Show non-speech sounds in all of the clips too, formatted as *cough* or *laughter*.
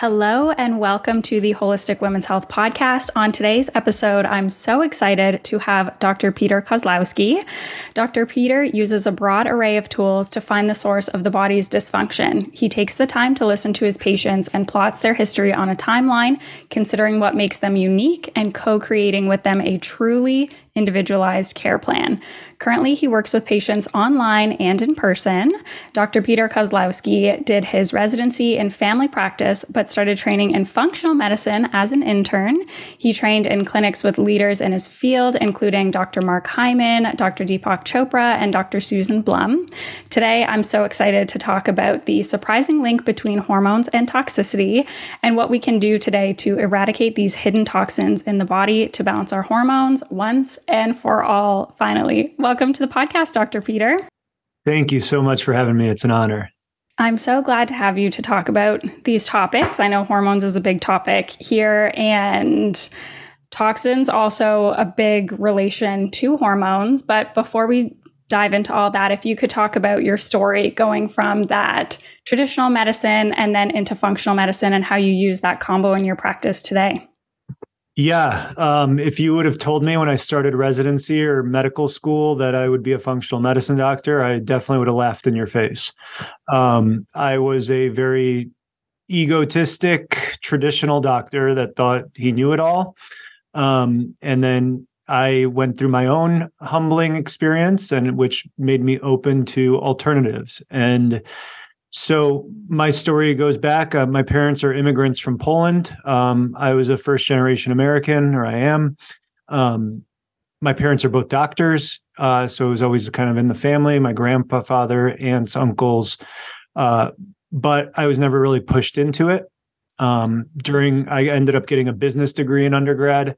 Hello, and welcome to the Holistic Women's Health Podcast. On today's episode, I'm so excited to have Dr. Peter Kozlowski. Dr. Peter uses a broad array of tools to find the source of the body's dysfunction. He takes the time to listen to his patients and plots their history on a timeline, considering what makes them unique and co creating with them a truly individualized care plan. Currently, he works with patients online and in person. Dr. Peter Kozlowski did his residency in family practice, but started training in functional medicine as an intern. He trained in clinics with leaders in his field, including Dr. Mark Hyman, Dr. Deepak Chopra, and Dr. Susan Blum. Today, I'm so excited to talk about the surprising link between hormones and toxicity and what we can do today to eradicate these hidden toxins in the body to balance our hormones once and for all. Finally, welcome to the podcast, Dr. Peter. Thank you so much for having me. It's an honor. I'm so glad to have you to talk about these topics. I know hormones is a big topic here, and toxins also a big relation to hormones. But before we dive into all that, if you could talk about your story going from that traditional medicine and then into functional medicine and how you use that combo in your practice today. Yeah. Um, if you would have told me when I started residency or medical school that I would be a functional medicine doctor, I definitely would have laughed in your face. Um, I was a very egotistic traditional doctor that thought he knew it all. Um, and then I went through my own humbling experience and which made me open to alternatives. And so my story goes back. Uh, my parents are immigrants from Poland. Um, I was a first generation American, or I am. Um, my parents are both doctors, uh, so it was always kind of in the family. My grandpa, father, aunts, uncles, uh, but I was never really pushed into it. Um, during, I ended up getting a business degree in undergrad,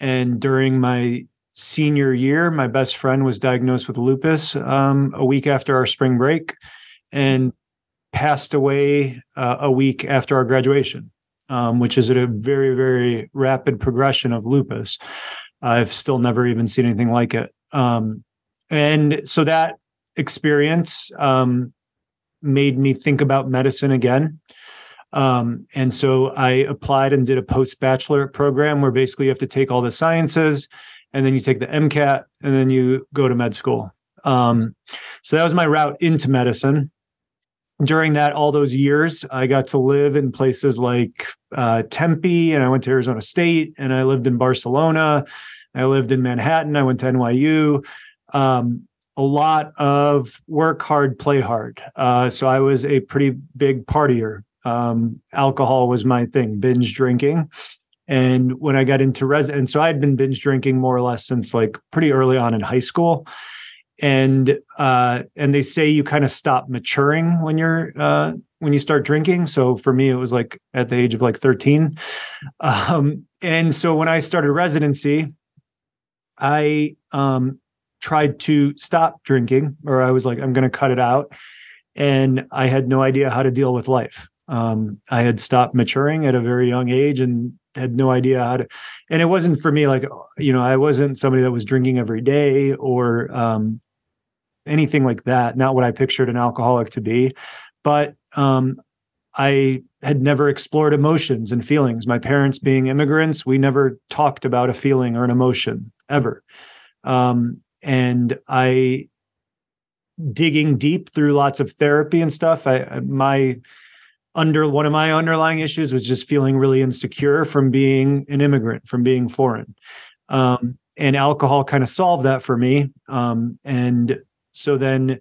and during my senior year, my best friend was diagnosed with lupus um, a week after our spring break, and passed away uh, a week after our graduation, um, which is at a very, very rapid progression of lupus. I've still never even seen anything like it. Um, and so that experience um, made me think about medicine again. Um, and so I applied and did a post bachelorate program where basically you have to take all the sciences and then you take the MCAT and then you go to med school. Um, so that was my route into medicine during that all those years i got to live in places like uh, tempe and i went to arizona state and i lived in barcelona. I lived in manhattan. I went to nyu um, a lot of work hard play hard. Uh, so i was a pretty big partier. Um, alcohol was my thing binge drinking. And when i got into res and so i'd been binge drinking more or less since like pretty early on in high school and uh, and they say you kind of stop maturing when you're uh, when you start drinking. So for me, it was like at the age of like 13. Um, and so when I started residency, I um, tried to stop drinking, or I was like, I'm going to cut it out, and I had no idea how to deal with life. Um, I had stopped maturing at a very young age and had no idea how to and it wasn't for me like you know i wasn't somebody that was drinking every day or um, anything like that. Not what I pictured an alcoholic to be, but um, I had never explored emotions and feelings. My parents being immigrants, we never talked about a feeling or an emotion ever. Um, and I digging deep through lots of therapy and stuff. I my under one of my underlying issues was just feeling really insecure from being an immigrant, from being foreign. Um, and alcohol kind of solved that for me. Um, and so then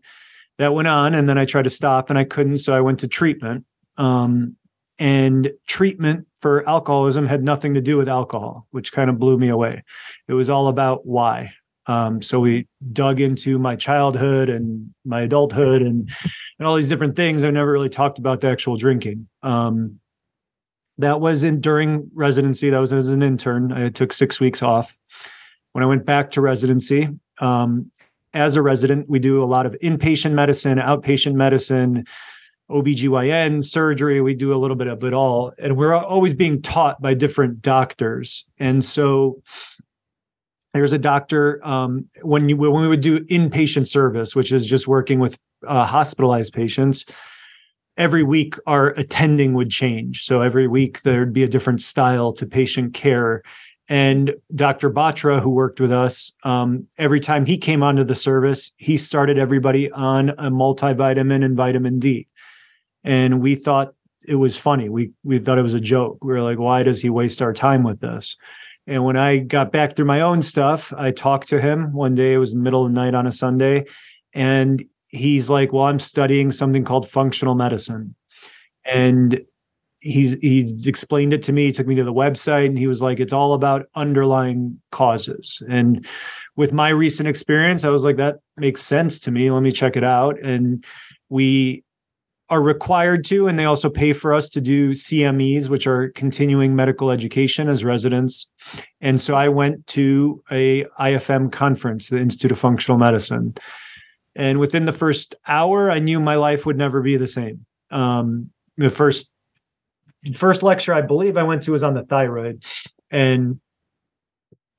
that went on, and then I tried to stop and I couldn't. So I went to treatment. Um, and treatment for alcoholism had nothing to do with alcohol, which kind of blew me away. It was all about why. Um, so we dug into my childhood and my adulthood and and all these different things. I never really talked about the actual drinking. Um, that was in during residency. That was as an intern. I took six weeks off. When I went back to residency, um, as a resident, we do a lot of inpatient medicine, outpatient medicine, OBGYN, surgery. We do a little bit of it all. And we're always being taught by different doctors. And so there's a doctor um, when you when we would do inpatient service, which is just working with uh, hospitalized patients. every week our attending would change. So every week there'd be a different style to patient care. And Dr. Batra, who worked with us, um, every time he came onto the service, he started everybody on a multivitamin and vitamin D. And we thought it was funny. We we thought it was a joke. We were like, why does he waste our time with this? And when I got back through my own stuff, I talked to him one day. It was middle of the night on a Sunday, and he's like, "Well, I'm studying something called functional medicine," and he's he's explained it to me. He took me to the website, and he was like, "It's all about underlying causes." And with my recent experience, I was like, "That makes sense to me. Let me check it out." And we are required to, and they also pay for us to do CMEs, which are continuing medical education as residents. And so I went to a IFM conference, the Institute of Functional Medicine. And within the first hour, I knew my life would never be the same. Um, the first first lecture I believe I went to was on the thyroid, and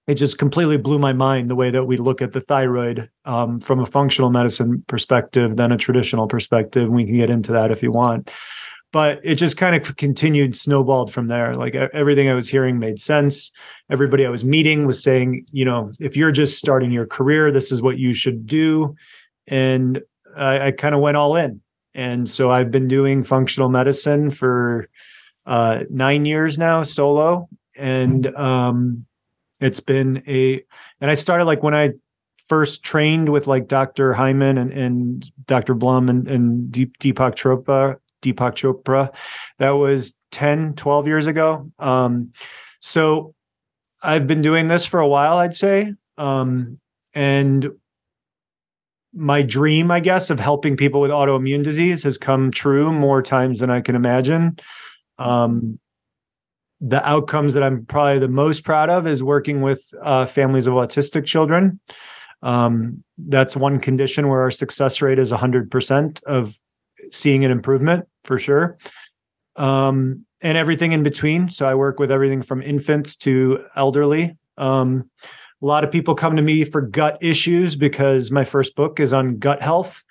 it just completely blew my mind the way that we look at the thyroid um, from a functional medicine perspective than a traditional perspective. We can get into that if you want. But it just kind of continued snowballed from there. Like everything I was hearing made sense. Everybody I was meeting was saying, you know, if you're just starting your career, this is what you should do. And I, I kind of went all in. And so I've been doing functional medicine for uh, nine years now, solo. And um, it's been a, and I started like when I first trained with like Dr. Hyman and, and Dr. Blum and, and Deep, Deepak Chopra, Deepak Chopra. That was 10, 12 years ago. Um, so I've been doing this for a while, I'd say. Um, and my dream, I guess, of helping people with autoimmune disease has come true more times than I can imagine. Um, the outcomes that I'm probably the most proud of is working with uh, families of autistic children. Um, that's one condition where our success rate is 100% of seeing an improvement for sure. Um, and everything in between. So I work with everything from infants to elderly. Um, a lot of people come to me for gut issues because my first book is on gut health.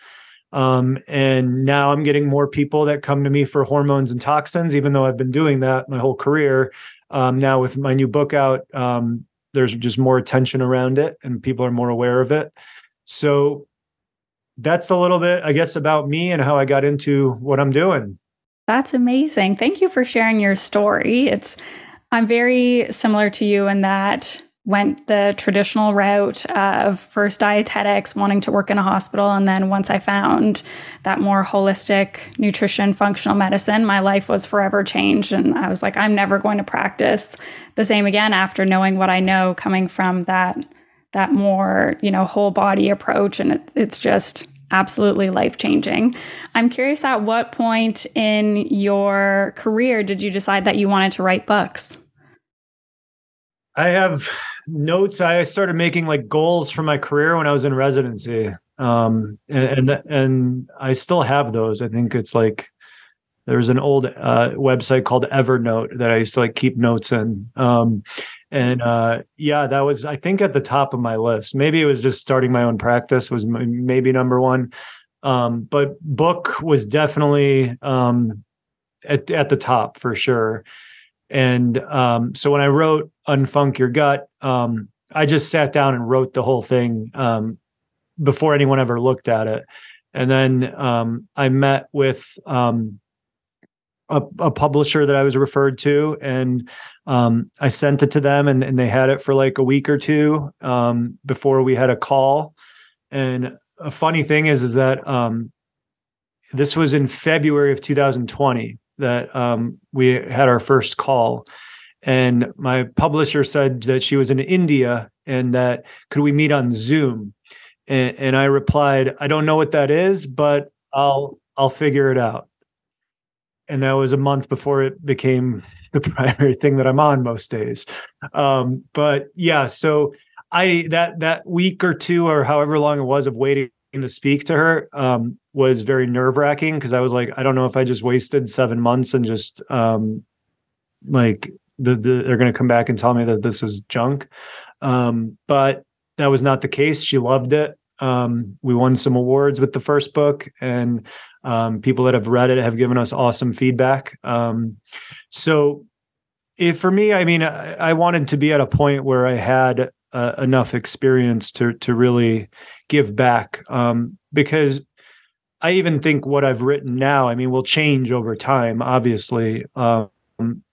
Um, and now I'm getting more people that come to me for hormones and toxins, even though I've been doing that my whole career. Um, now with my new book out, um, there's just more attention around it and people are more aware of it. So that's a little bit, I guess, about me and how I got into what I'm doing. That's amazing. Thank you for sharing your story. It's I'm very similar to you in that went the traditional route of first dietetics, wanting to work in a hospital. And then once I found that more holistic nutrition, functional medicine, my life was forever changed. And I was like, I'm never going to practice the same again after knowing what I know coming from that that more you know whole body approach and it, it's just absolutely life changing. I'm curious at what point in your career did you decide that you wanted to write books? I have notes. I started making like goals for my career when I was in residency, um, and, and and I still have those. I think it's like there's an old uh, website called Evernote that I used to like keep notes in. Um, and uh, yeah, that was I think at the top of my list. Maybe it was just starting my own practice was maybe number one, um, but book was definitely um, at at the top for sure. And um, so when I wrote Unfunk Your Gut, um, I just sat down and wrote the whole thing um, before anyone ever looked at it. And then um, I met with um, a, a, publisher that I was referred to, and um, I sent it to them, and, and, they had it for like a week or two before we had a call. And a funny thing is, is that this was in February of 2020 that um, we had our first call. And my publisher said that she was in India and that could we meet on Zoom? And, and I replied, I don't know what that is, but I'll I'll figure it out. And that was a month before it became the *laughs* primary thing that I'm on most days. Um, but yeah, so I that that week or two or however long it was of waiting to speak to her um, was very nerve wracking because I was like, I don't know if I just wasted seven months and just um, like the, the they're going to come back and tell me that this is junk. Um, but that was not the case. She loved it. Um, we won some awards with the first book, and um, people that have read it have given us awesome feedback. Um, so, if for me, I mean, I, I, wanted to be at a point where I had uh, enough experience to to really give back, um, because I even think what I've written now, I mean, will change over time, obviously, um,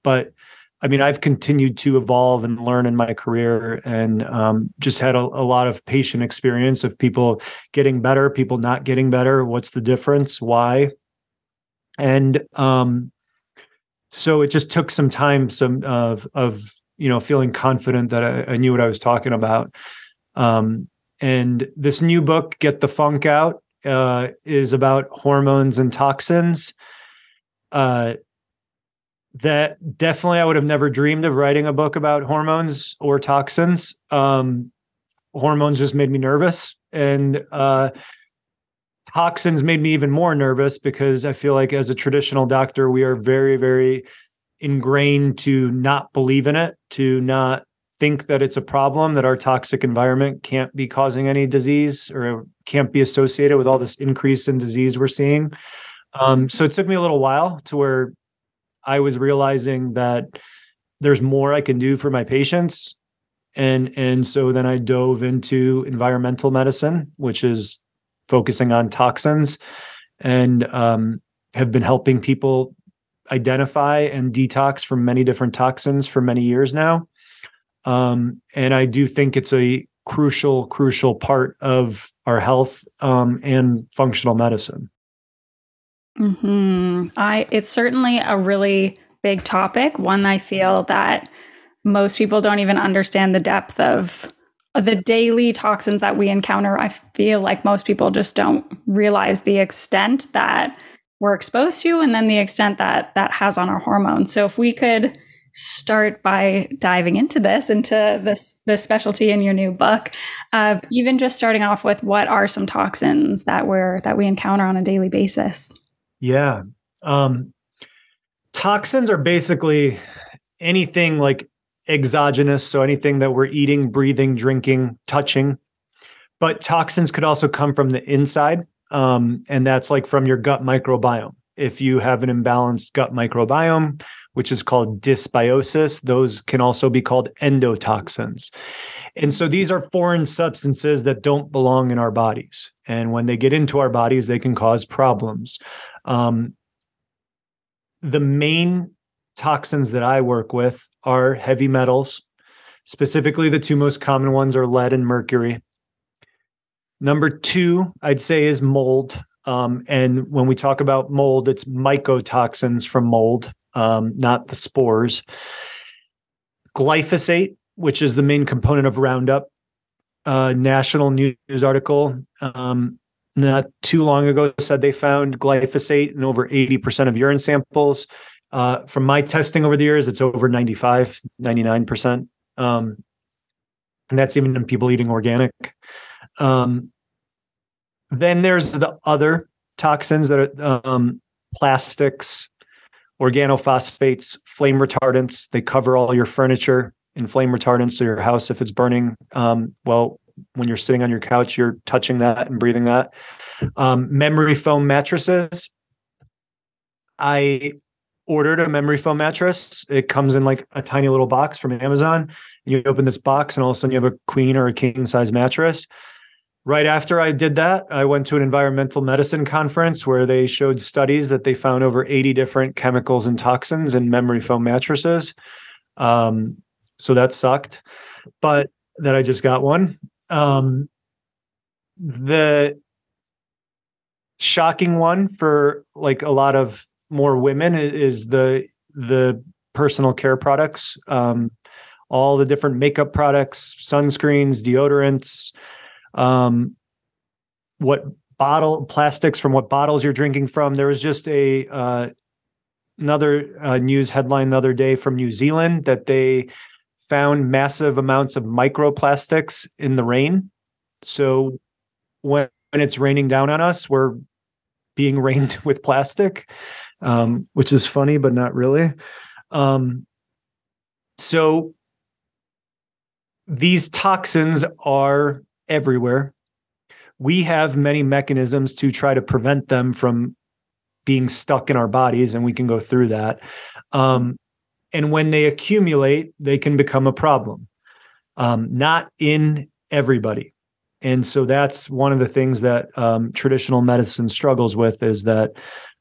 but I mean, I've continued to evolve and learn in my career and um, just had a, a, lot of patient experience of people getting better, people not getting better. What's the difference? Why? And um, so it just took some time, some of, of you know, feeling confident that I, I knew what I was talking about. Um, and this new book, Get the Funk Out, uh, is about hormones and toxins. Uh, that definitely I would have never dreamed of writing a book about hormones or toxins. Um, hormones just made me nervous, and uh, toxins made me even more nervous because I feel like as a traditional doctor, we are very, very ingrained to not believe in it, to not think that it's a problem, that our toxic environment can't be causing any disease or can't be associated with all this increase in disease we're seeing. Um, so it took me a little while to where I was realizing that there's more I can do for my patients. And and so then I dove into environmental medicine, which is focusing on toxins, and um, have been helping people identify and detox from many different toxins for many years now. Um, and I do think it's a crucial, crucial part of our health um, and functional medicine. Hmm. I. It's certainly a really big topic. One I feel that most people don't even understand the depth of the daily toxins that we encounter. I feel like most people just don't realize the extent that we're exposed to, and then the extent that that has on our hormones. So if we could start by diving into this, into this this specialty in your new book, uh, even just starting off with what are some toxins that we're that we encounter on a daily basis. Yeah. Um, toxins are basically anything like exogenous, so anything that we're eating, breathing, drinking, touching. But toxins could also come from the inside, um, and that's like from your gut microbiome. If you have an imbalanced gut microbiome, which is called dysbiosis, those can also be called endotoxins. And so these are foreign substances that don't belong in our bodies. And when they get into our bodies, they can cause problems. Um, the main toxins that I work with are heavy metals. Specifically, the two most common ones are lead and mercury. Number two, I'd say, is mold. Um, and when we talk about mold, it's mycotoxins from mold, um, not the spores. Glyphosate, which is the main component of Roundup. National news article um, not too long ago said they found glyphosate in over 80% of urine samples. Uh, from my testing over the years, it's over 95, 99%. Um, and that's even in people eating organic. Um, then there's the other toxins that are um, plastics, organophosphates, flame retardants. They cover all your furniture in flame retardants. So your house, if it's burning, um, well, when you're sitting on your couch, you're touching that and breathing that. Um, memory foam mattresses. I ordered a memory foam mattress. It comes in like a tiny little box from Amazon. You open this box, and all of a sudden you have a queen or a king size mattress. Right after I did that, I went to an environmental medicine conference where they showed studies that they found over 80 different chemicals and toxins in memory foam mattresses. Um, so that sucked, but that I just got one. Um, the shocking one for like a lot of more women is the the personal care products um, all the different makeup products sunscreens deodorants um, what bottle plastics from what bottles you're drinking from there was just a uh, another uh, news headline the other day from new zealand that they found massive amounts of microplastics in the rain. So when, when it's raining down on us, we're being *laughs* rained with plastic, um, which is funny, but not really. Um, so these toxins are everywhere. we have many mechanisms to try to prevent them from being stuck in our bodies, and we can go through that. Um, and when they accumulate, they can become a problem. Um, not in everybody. And so that's one of the things that um, traditional medicine struggles with is that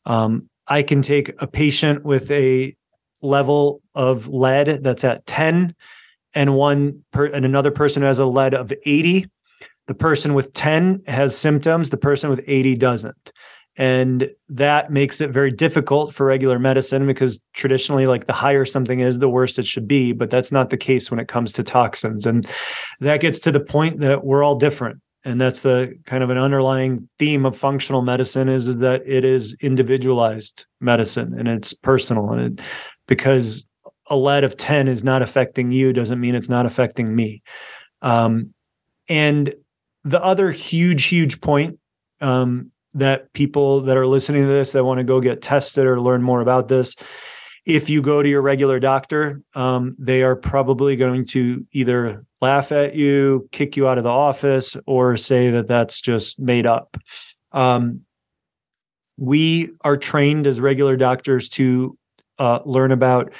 um, I can take a patient with a level of lead that's at 10 and one per, and another person who has a lead of 80 the person with 10 has symptoms the person with 80 doesn't. And that makes it very difficult for regular medicine because traditionally like the higher something is the worse it should be but that's not the case when it comes to toxins. And that gets to the point that we're all different. And that's the kind of an underlying theme of functional medicine is, is that it is individualized medicine and it's personal. And it, because a lead of 10 is not affecting you doesn't mean it's not affecting me. Um, and the other huge huge point um, that people that are listening to this that want to go get tested or learn more about this if you go to your regular doctor um, they are probably going to either laugh at you kick you out of the office or say that that's just made up. Um, we are trained as regular doctors to uh, learn about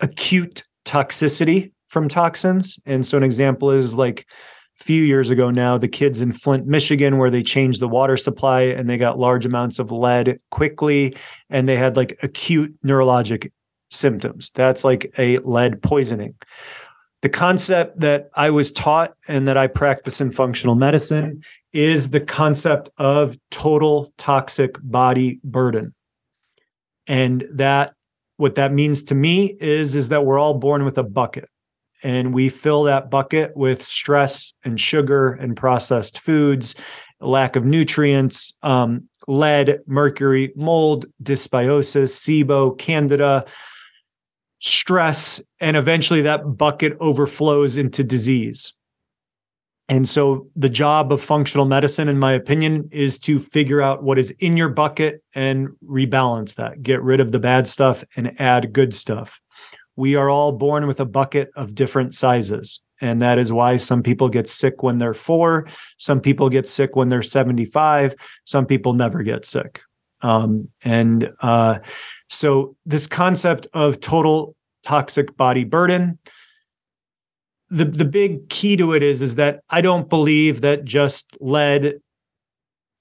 acute toxicity from toxins. And so an example is like few years ago now the kids in Flint, Michigan, where they changed the water supply and they got large amounts of lead quickly and they had like acute neurologic symptoms. That's like a lead poisoning. The concept that I was taught and that I practice in functional medicine is the concept of total toxic body burden. And that what that means to me is is that we're all born with a bucket and we fill that bucket with stress and sugar and processed foods, lack of nutrients, um, lead, mercury, mold, dysbiosis, SIBO, candida, stress, and eventually that bucket overflows into disease. And so, the job of functional medicine, in my opinion, is to figure out what is in your bucket and rebalance that, get rid of the bad stuff and add good stuff we are all born with a bucket of different sizes. And that is why some people get sick when they're four, some people get sick when they're 75, some people never get sick. Um, and uh, so, this concept of total toxic body burden. The, the big key to it is is that I don't believe that just lead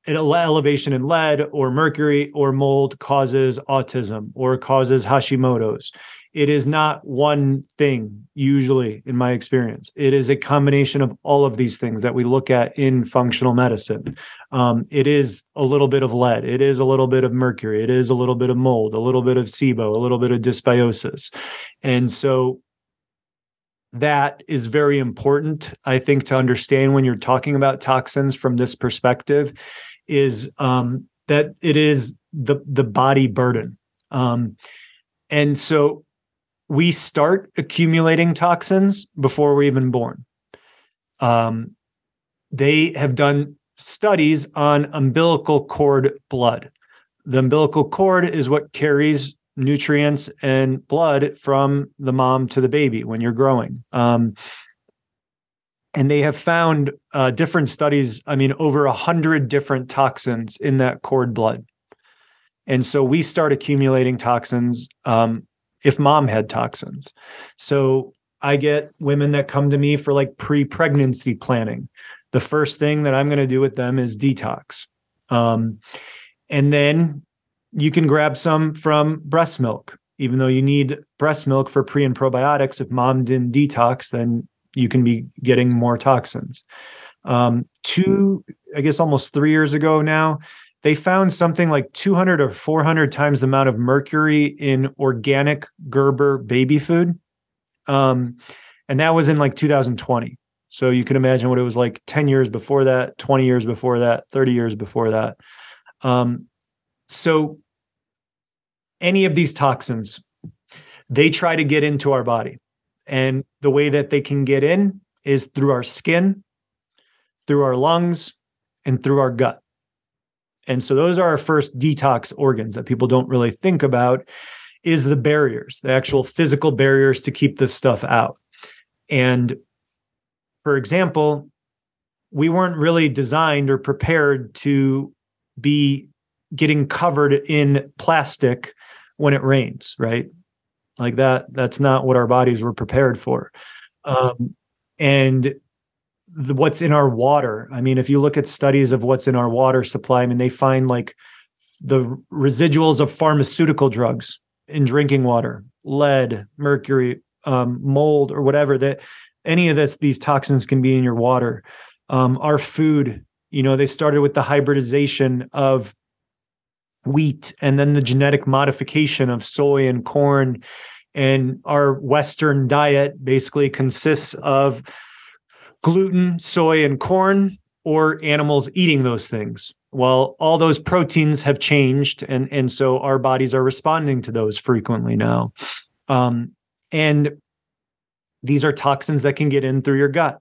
an elevation in lead or mercury or mold causes autism or causes Hashimoto's it is not one thing usually in my experience. It is a combination of all of these things that we look at in functional medicine. Um, it is a little bit of lead. It is a little bit of mercury. It is a little bit of mold a little bit of sibo a little bit of dysbiosis. And so that is very important i think to understand when you're talking about toxins from this perspective is um, that it is the the body burden. Um, and so we start accumulating toxins before we're even born. Um, they have done studies on umbilical cord blood. The umbilical cord is what carries nutrients and blood from the mom to the baby when you're growing. Um, and they have found uh, different studies. I mean, over a hundred different toxins in that cord blood. And so we start accumulating toxins um, if mom had toxins. So I get women that come to me for like pre pregnancy planning. The first thing that I'm going to do with them is detox. Um, and then you can grab some from breast milk, even though you need breast milk for pre and probiotics. If mom didn't detox, then you can be getting more toxins. Um, two, I guess almost three years ago now, they found something like 200 or 400 times the amount of mercury in organic Gerber baby food. Um, and that was in like 2020. So you can imagine what it was like 10 years before that, 20 years before that, 30 years before that. Um, so any of these toxins, they try to get into our body. And the way that they can get in is through our skin, through our lungs, and through our gut. And so those are our first detox organs that people don't really think about is the barriers, the actual physical barriers to keep this stuff out. And for example, we weren't really designed or prepared to be getting covered in plastic when it rains, right? Like that, that's not what our bodies were prepared for. Um, and the, what's in our water. I mean, if you look at studies of what's in our water supply, I mean, they find like the residuals of pharmaceutical drugs in drinking water, lead, mercury, um, mold, or whatever that any of this, these toxins can be in your water. Um, our food, you know, they started with the hybridization of wheat and then the genetic modification of soy and corn. And our Western diet basically consists of gluten, soy, and corn, or animals eating those things. Well, all those proteins have changed, and and so our bodies are responding to those frequently now. Um, and these are toxins that can get in through your gut.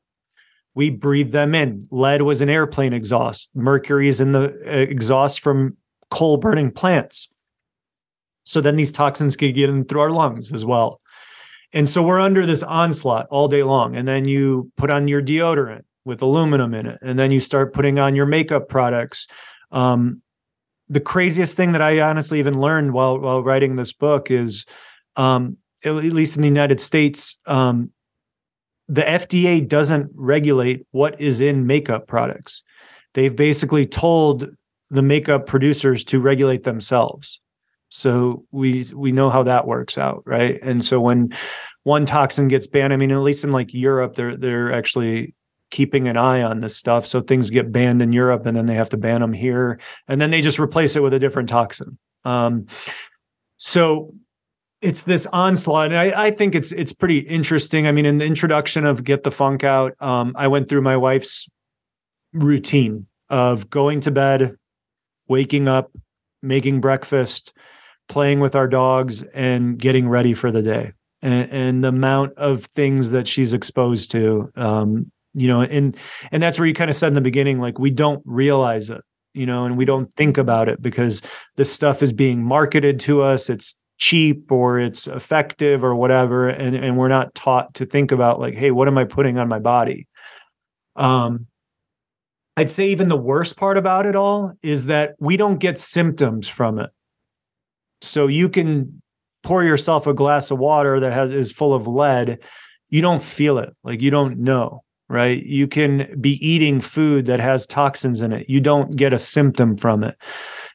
We breathe them in. Lead was an airplane exhaust. Mercury is in the uh, exhaust from coal burning plants. So then these toxins could get in through our lungs as well. And so we're under this onslaught all day long. And then you put on your deodorant with aluminum in it. And then you start putting on your makeup products. Um, the craziest thing that I honestly even learned while while writing this book is um, at least in the United States, um, the FDA doesn't regulate what is in makeup products. They've basically told the makeup producers to regulate themselves. So we we know how that works out, right? And so when one toxin gets banned, I mean, at least in like Europe, they're they're actually keeping an eye on this stuff. So things get banned in Europe, and then they have to ban them here, and then they just replace it with a different toxin. Um, so it's this onslaught. And I, I, think it's it's pretty interesting. I mean, in the introduction of Get the Funk Out, um, I went through my wife's routine of going to bed, waking up, making breakfast, playing with our dogs, and getting ready for the day. And, and the amount of things that she's exposed to, um, you know, and and that's where you kind of said in the beginning, like we don't realize it, you know, and we don't think about it because this stuff is being marketed to us. It's cheap or it's effective or whatever and and we're not taught to think about like hey what am i putting on my body um i'd say even the worst part about it all is that we don't get symptoms from it so you can pour yourself a glass of water that has is full of lead you don't feel it like you don't know right you can be eating food that has toxins in it you don't get a symptom from it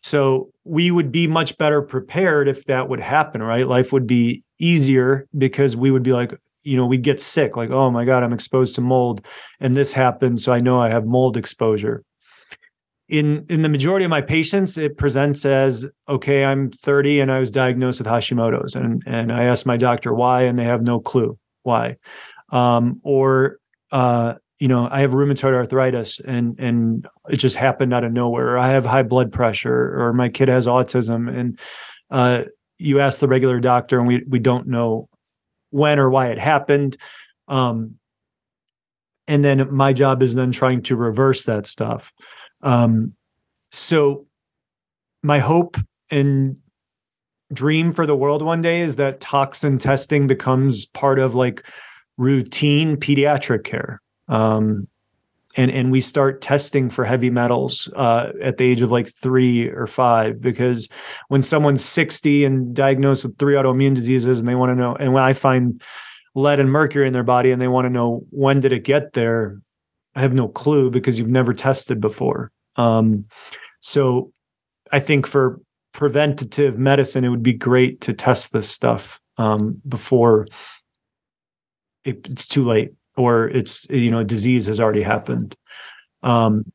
so we would be much better prepared if that would happen, right? Life would be easier because we would be like, you know, we'd get sick, like, oh my God, I'm exposed to mold and this happened. So I know I have mold exposure. In in the majority of my patients, it presents as okay, I'm 30 and I was diagnosed with Hashimoto's. And and I asked my doctor why, and they have no clue why. Um, or uh, you know, I have rheumatoid arthritis and and it just happened out of nowhere. I have high blood pressure, or my kid has autism, and uh, you ask the regular doctor, and we we don't know when or why it happened. Um, and then my job is then trying to reverse that stuff. Um, so my hope and dream for the world one day is that toxin testing becomes part of like routine pediatric care. Um, and and we start testing for heavy metals uh, at the age of like three or five because when someone's 60 and diagnosed with three autoimmune diseases and they want to know and when i find lead and mercury in their body and they want to know when did it get there i have no clue because you've never tested before. Um, so i think for preventative medicine it would be great to test this stuff um, before it, it's too late or it's you know disease has already happened. Um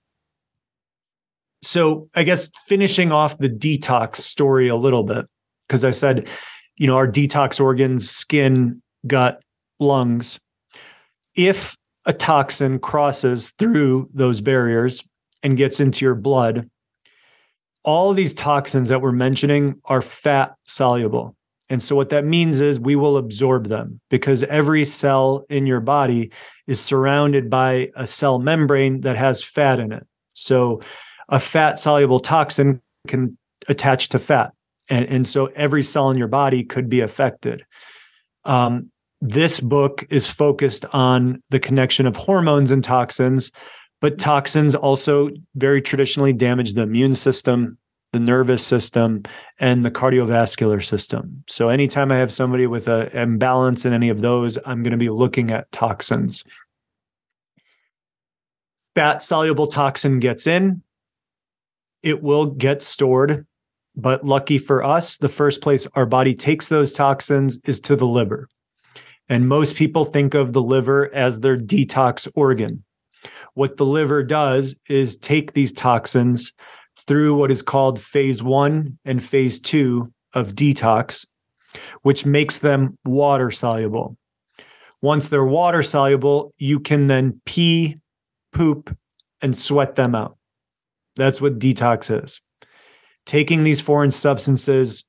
so i guess finishing off the detox story a little bit because i said you know our detox organs skin gut lungs. If a toxin crosses through those barriers and gets into your blood all these toxins that we're mentioning are fat soluble and so, what that means is we will absorb them because every cell in your body is surrounded by a cell membrane that has fat in it. So, a fat soluble toxin can attach to fat. And, and so, every cell in your body could be affected. Um, this book is focused on the connection of hormones and toxins, But toxins also very traditionally damage the immune system, the nervous system, and the cardiovascular system. So anytime I have somebody with an imbalance in any of those, I'm going to be looking at toxins. Fat soluble toxin gets in, it will get stored. But lucky for us, the first place our body takes those toxins is to the liver. And most people think of the liver as their detox organ. What the liver does is take these toxins through what is called phase one and phase two of detox, which makes them water soluble. Once they're water soluble, you can then pee, poop, and sweat them out. That's what detox is. Taking these foreign substances,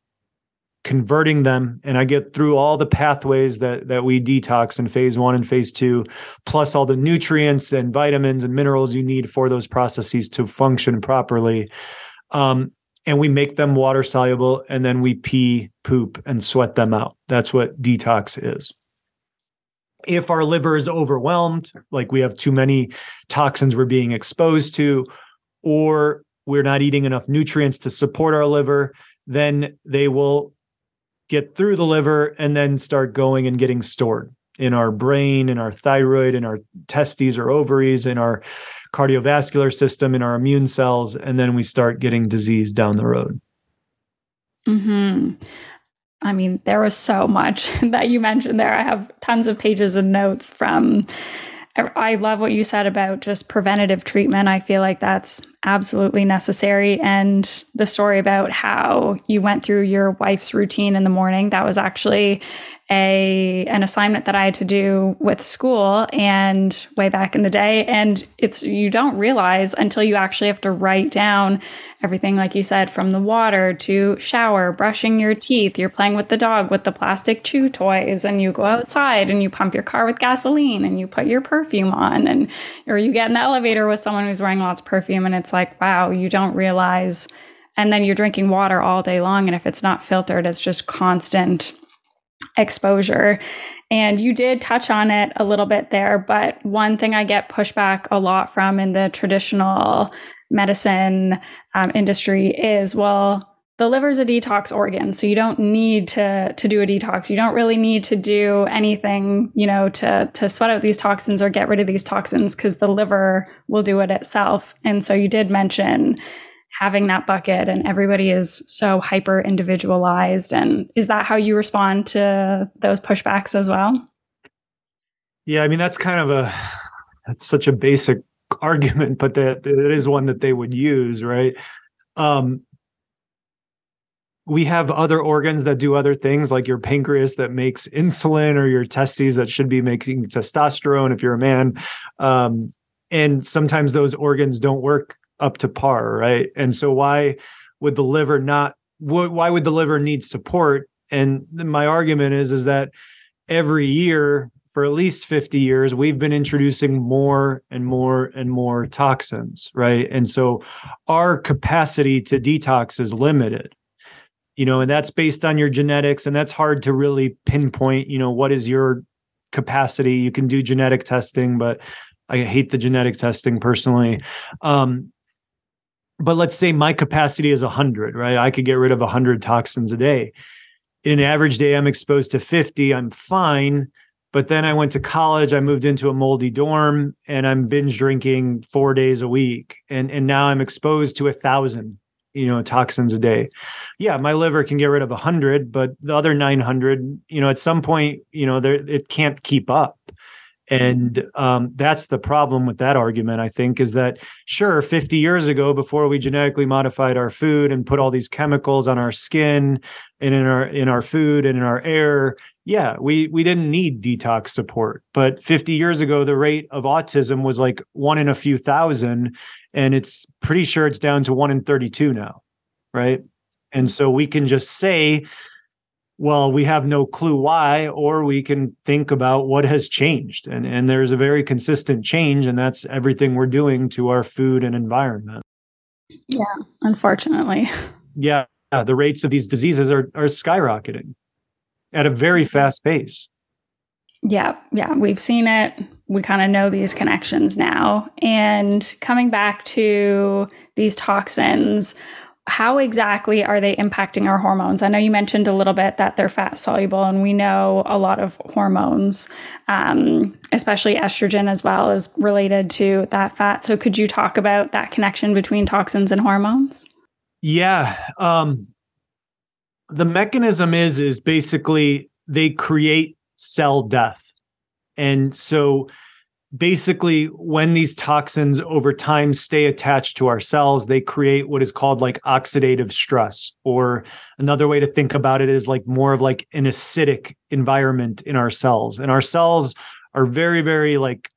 converting them. And i get through all the pathways that that we detox in phase 1 and phase 2 plus all the nutrients and vitamins and minerals you need for those processes to function properly. Um, and we make them water soluble and then we pee poop and sweat them out. That's what detox is. If our liver is overwhelmed like we have too many toxins we're being exposed to or we're not eating enough nutrients to support our liver then they will get through the liver and then start going and getting stored in our brain, in our thyroid, in our testes or ovaries, in our cardiovascular system, in our immune cells, and then we start getting disease down the road. Hmm. I mean, there was so much *laughs* that you mentioned there. I have tons of pages and notes from I love what you said about just preventative treatment. I feel like that's absolutely necessary. And the story about how you went through your wife's routine in the morning, that was actually a an assignment that I had to do with school and way back in the day. And it's you don't realize until you actually have to write down everything like you said from the water to shower brushing your teeth. You're playing with the dog with the plastic chew toys and you go outside and you pump your car with gasoline and you put your perfume on and or you get in the elevator with someone who's wearing lots of perfume and it's like wow you don't realize. And then you're drinking water all day long and if it's not filtered it's just constant exposure. And you did touch on it a little bit there, but one thing I get pushback a lot from in the traditional medicine um, industry is well, the liver is a detox organ, so you don't need to to do a detox. You don't really need to do anything, you know, to to sweat out these toxins or get rid of these toxins because the liver will do it itself. And so you did mention having that bucket and everybody is so hyper individualized. And is that how you respond to those pushbacks as well? Yeah i mean that's kind of a that's such a basic *laughs* argument but that it is one that they would use right? Um we have other organs that do other things like your pancreas that makes insulin or your testes that should be making testosterone if you're a man. Um, and sometimes those organs don't work up to par, right? And so why would the liver not why would the liver need support? And my argument is is that every year for at least 50 years we've been introducing more and more and more toxins, right? And so our capacity to detox is limited. You know, and that's based on your genetics and that's hard to really pinpoint, you know, what is your capacity? You can do genetic testing, but I hate the genetic testing personally. Um, but let's say my capacity is 100 right? I could get rid of 100 toxins a day. In an average day i'm exposed to 50 i'm fine. But then i went to college i moved into a moldy dorm and i'm binge drinking four days a week. And and now i'm exposed to a thousand you know toxins a day. Yeah my liver can get rid of 100 but the other 900 you know at some point you know there it can't keep up and um, that's the problem with that argument, I think, is that sure, 50 years ago, before we genetically modified our food and put all these chemicals on our skin and in our in our food and in our air, yeah, we we didn't need detox support. But 50 years ago, the rate of autism was like one in a few thousand, and it's pretty sure it's down to one in 32 now, right? And so we can just say well, we have no clue why, or we can think about what has changed. And, and there's a very consistent change, and that's everything we're doing to our food and environment. Yeah, unfortunately. Yeah, the rates of these diseases are, are skyrocketing at a very mm-hmm. fast pace. Yeah, yeah, we've seen it we kind of know these connections now. And coming back to these toxins, how exactly are they impacting our hormones? I know you mentioned a little bit that they're fat soluble, and we know a lot of hormones, um, especially estrogen as well, is related to that fat. So, could you talk about that connection between toxins and hormones? Yeah. Um, the mechanism is is basically they create cell death, and so basically when these toxins over time stay attached to our cells they create what is called like oxidative stress. Or another way to think about it is like more of like an acidic environment in our cells. And our cells are very very like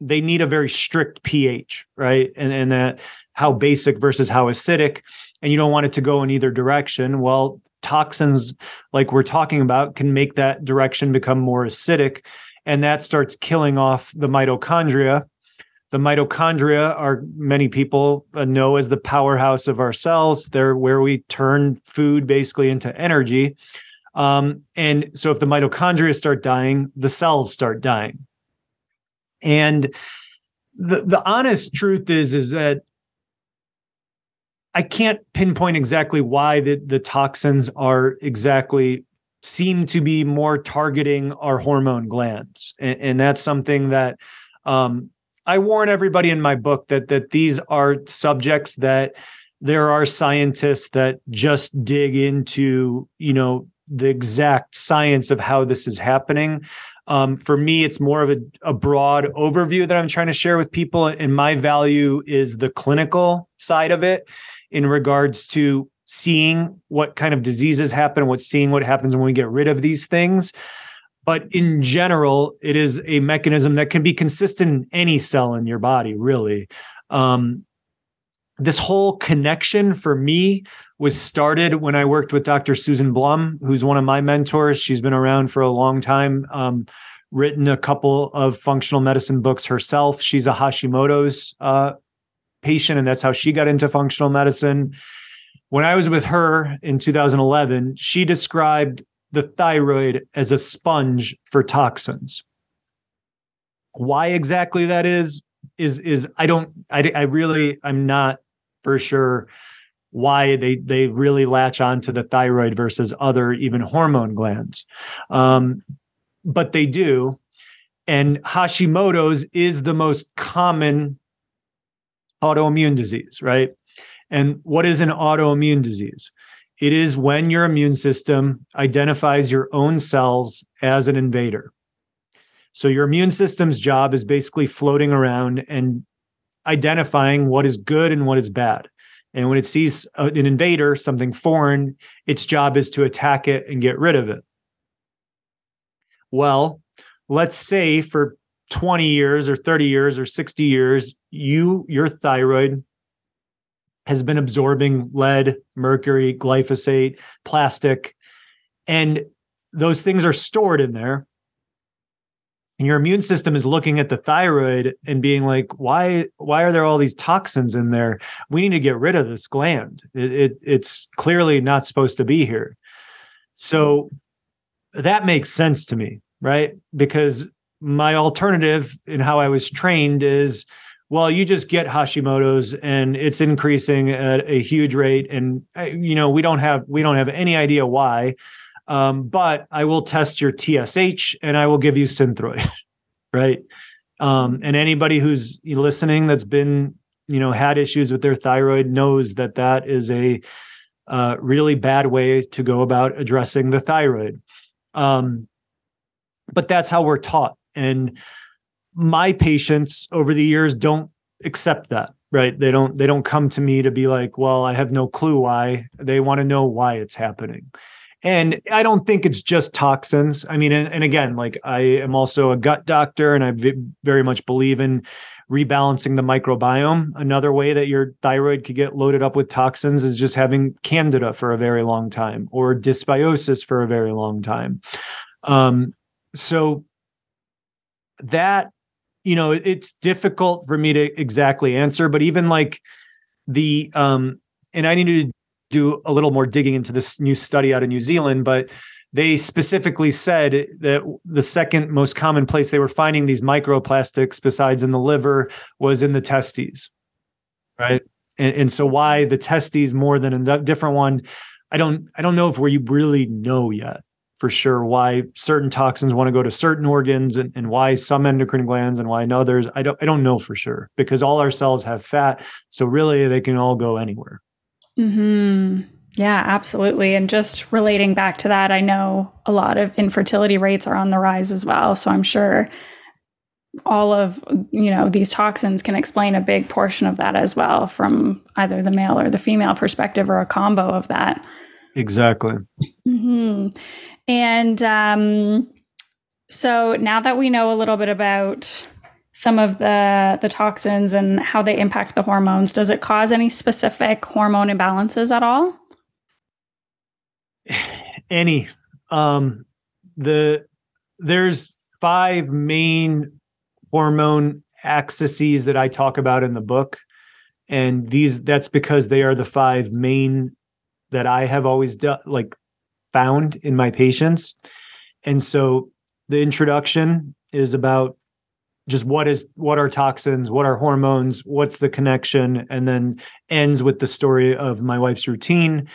they need a very strict ph right? And and that how basic versus how acidic. And you don't want it to go in either direction. Well toxins like we're talking about can make that direction become more acidic and that starts killing off the mitochondria. The mitochondria are many people uh, know as the powerhouse of our cells. They're where we turn food basically into energy. Um, and so if the mitochondria start dying, the cells start dying. And the the honest truth is is that I can't pinpoint exactly why the, the toxins are exactly seem to be more targeting our hormone glands and, and that's something that um, i warn everybody in my book that that these are subjects that there are scientists that just dig into you know the exact science of how this is happening. Um, for me it's more of a, a broad overview that i'm trying to share with people and my value is the clinical side of it in regards to seeing what kind of diseases happen, what seeing what happens when we get rid of these things. But in general, it is a mechanism that can be consistent in any cell in your body, really. Um, this whole connection for me was started when I worked with Dr. Susan Blum, who's one of my mentors. She's been around for a long time, um, written a couple of functional medicine books herself. She's a Hashimoto's uh, patient, and that's how she got into functional medicine when I was with her in 2011, she described the thyroid as a sponge for toxins. Why exactly that is is is I don't I I really I'm not for sure why they they really latch on to the thyroid versus other even hormone glands. Um, but they do. And Hashimoto's is the most common autoimmune disease, right? And what is an autoimmune disease? It is when your immune system identifies your own cells as an invader. So your immune system's job is basically floating around and identifying what is good and what is bad. And when it sees an invader, something foreign, its job is to attack it and get rid of it. Well, let's say for 20 years or 30 years or 60 years, you your thyroid has been absorbing lead, mercury, glyphosate, plastic, and those things are stored in there. And your immune system is looking at the thyroid and being like, why, why are there all these toxins in there? We need to get rid of this gland. It, it, it's clearly not supposed to be here. So that makes sense to me, right? Because my alternative in how I was trained is well, you just get Hashimoto's and it's increasing at a huge rate. And uh, you know, we don't have we don't have any idea why. Um, but I will test your TSH and I will give you Synthroid, *laughs* right? Um, and anybody who's listening that's been, you know, had issues with their thyroid knows that that is a uh, really bad way to go about addressing the thyroid. Um, but that's how we're taught. And my patients over the years don't accept that right? They don't they don't come to me to be like well i have no clue why. They want to know why it's happening. And i don't think it's just toxins. I mean and, and again like i am also a gut doctor and i very much believe in rebalancing the microbiome. Another way that your thyroid could get loaded up with toxins is just having candida for a very long time or dysbiosis for a very long time. Um, so that you know it's difficult for me to exactly answer but even like the um and i need to do a little more digging into this new study out of new zealand but they specifically said that the second most common place they were finding these microplastics besides in the liver was in the testes. Right. And, and so why the testes more than a different one i don't i don't know if we really know yet for sure why certain toxins want to go to certain organs and, and why some endocrine glands and why others i don't i don't know for sure because all our cells have fat so really they can all go anywhere hmm yeah, absolutely. And just relating back to that, I know a lot of infertility rates are on the rise as well. So I'm sure all of you know these toxins can explain a big portion of that as well from either the male or the female perspective or a combo of that exactly mm-hmm. And um, so now that we know a little bit about some of the the toxins and how they impact the hormones does it cause any specific hormone imbalances at all? *sighs* Any. Um the there's five main hormone axes that I talk about in the book. And these that's because they are the five main that I have always done like found in my patients and so the introduction is about just what is what are toxins what are hormones what's the connection and then ends with the story of my wife's routine